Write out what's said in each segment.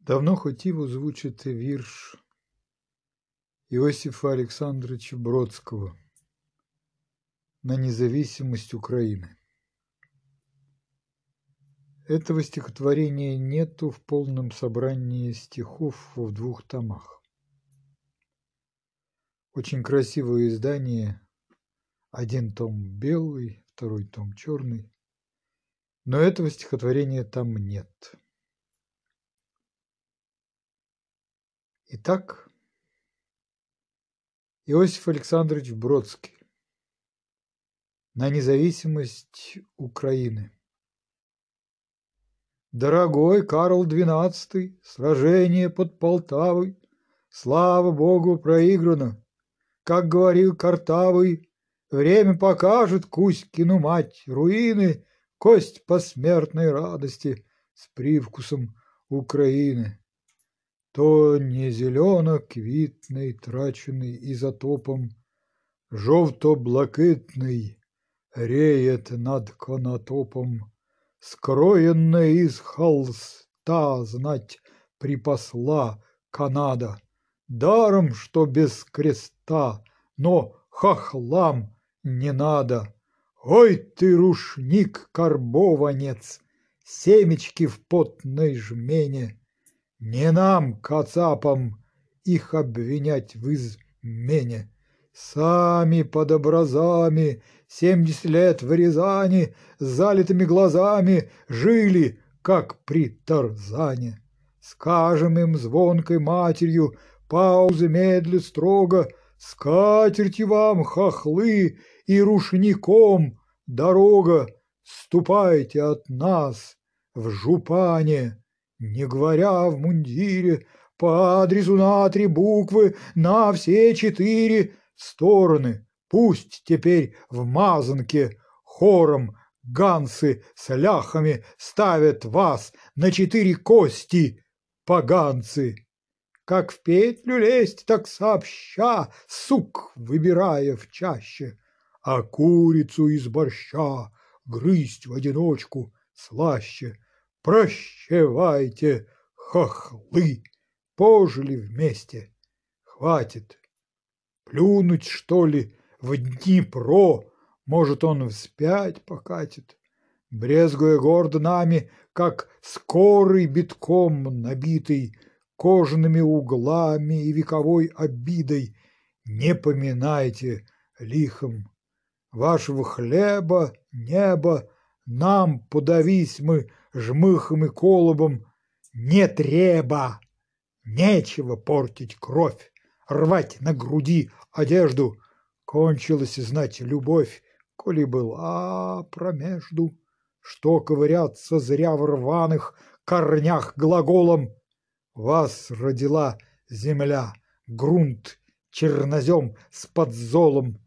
Давно хотів озвучити вірш Иосифа Александровича Бродского на независимость Украины. Этого стихотворения нету в полном собрании стихов в двух томах. Очень красивое издание, один том белый, второй том черный, но этого стихотворения там нет. Итак, Иосиф Александрович Бродский на независимость Украины. Дорогой Карл XII, сражение под Полтавой, слава Богу, проиграно. Как говорил Картавый, время покажет Кузькину мать руины, кость посмертной радости с привкусом Украины то не зелено-квітний, трачений ізотопом, жовто-блакитний реет над конотопом, скроенная из холста, знать, припасла Канада, даром, что без креста, но хохлам не надо. Ой ты, рушник-карбованец, семечки в потной жмене, не нам, кацапам, их обвинять в измене. Сами под образами семьдесят лет в Рязани с залитыми глазами жили, как при Тарзане. Скажем им звонкой матерью, паузы медлят строго, Скатерти вам, хохлы, и рушником дорога, Ступайте от нас в жупане не говоря в мундире, по адресу на три буквы, на все четыре стороны. Пусть теперь в мазанке хором гансы с ляхами ставят вас на четыре кости, поганцы. Как в петлю лезть, так сообща, сук выбирая в чаще, а курицу из борща грызть в одиночку слаще — Прощевайте, хохлы, пожили вместе. Хватит. Плюнуть, что ли, в Днепро, может, он вспять покатит, брезгуя гордо нами, как скорый битком набитый, кожаными углами и вековой обидой. Не поминайте лихом вашего хлеба, неба, нам подавись мы жмыхом и колобом не треба, нечего портить кровь, рвать на груди одежду. Кончилась, знать, любовь, коли была промежду, что ковыряться зря в рваных корнях глаголом. Вас родила земля, грунт, чернозем с подзолом,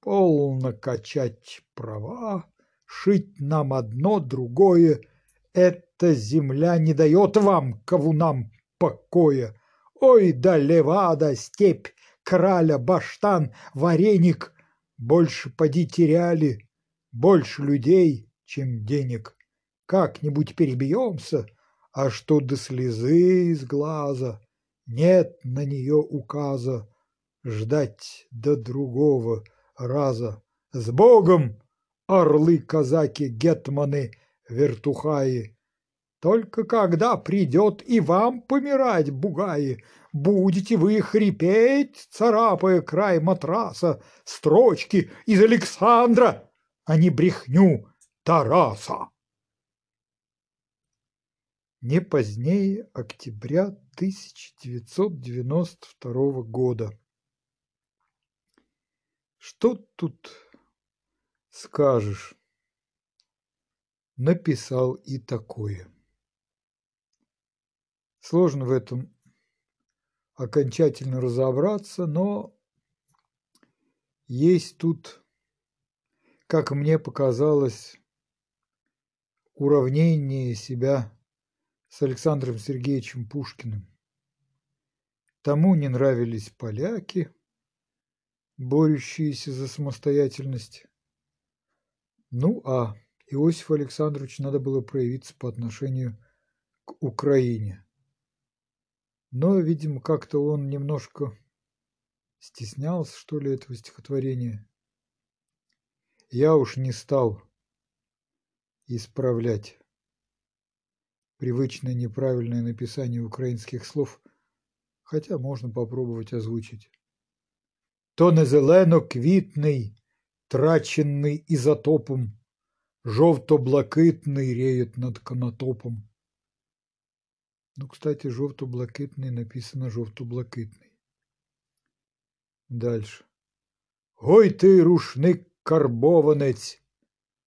полно качать права, шить нам одно другое, эта земля не дает вам, ковунам, покоя. Ой, да левада, степь, краля, баштан, вареник, больше поди теряли, больше людей, чем денег. Как-нибудь перебьемся, а что до слезы из глаза, нет на нее указа ждать до другого раза. С Богом, орлы-казаки, гетманы, вертухаи. Только когда придет и вам помирать, бугаи, будете вы хрипеть, царапая край матраса, строчки из Александра, а не брехню Тараса. Не позднее октября 1992 года. Что тут скажешь? Написал и такое. Сложно в этом окончательно разобраться, но есть тут, как мне показалось, уравнение себя с Александром Сергеевичем Пушкиным. Тому не нравились поляки, борющиеся за самостоятельность. Ну а Иосифу Александровичу надо было проявиться по отношению к Украине. Но, видимо, как-то он немножко стеснялся, что ли, этого стихотворения. Я уж не стал исправлять привычное неправильное написание украинских слов, хотя можно попробовать озвучить. То не зелено-квітний, траченный изотопом, жовто-блакитний реет над конотопом. Ну, кстати, жовто-блакитний написано жовто-блакитний. Дальше. Гой ты, рушник карбованець,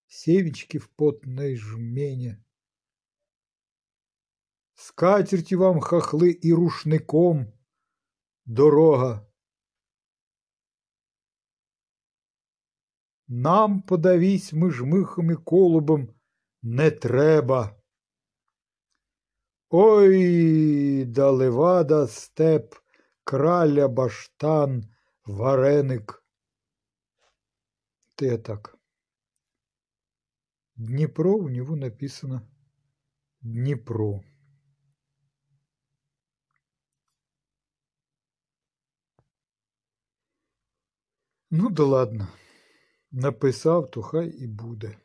севички в потной жмене. Скатерти вам хохлы и рушником дорога. Нам подавись ми жмихом і колубом не треба. Ой, да левада степ, краля баштан, вареник. Ты так. Днепро у него написано Днепро. Ну да ладно. Написав, то хай і буде.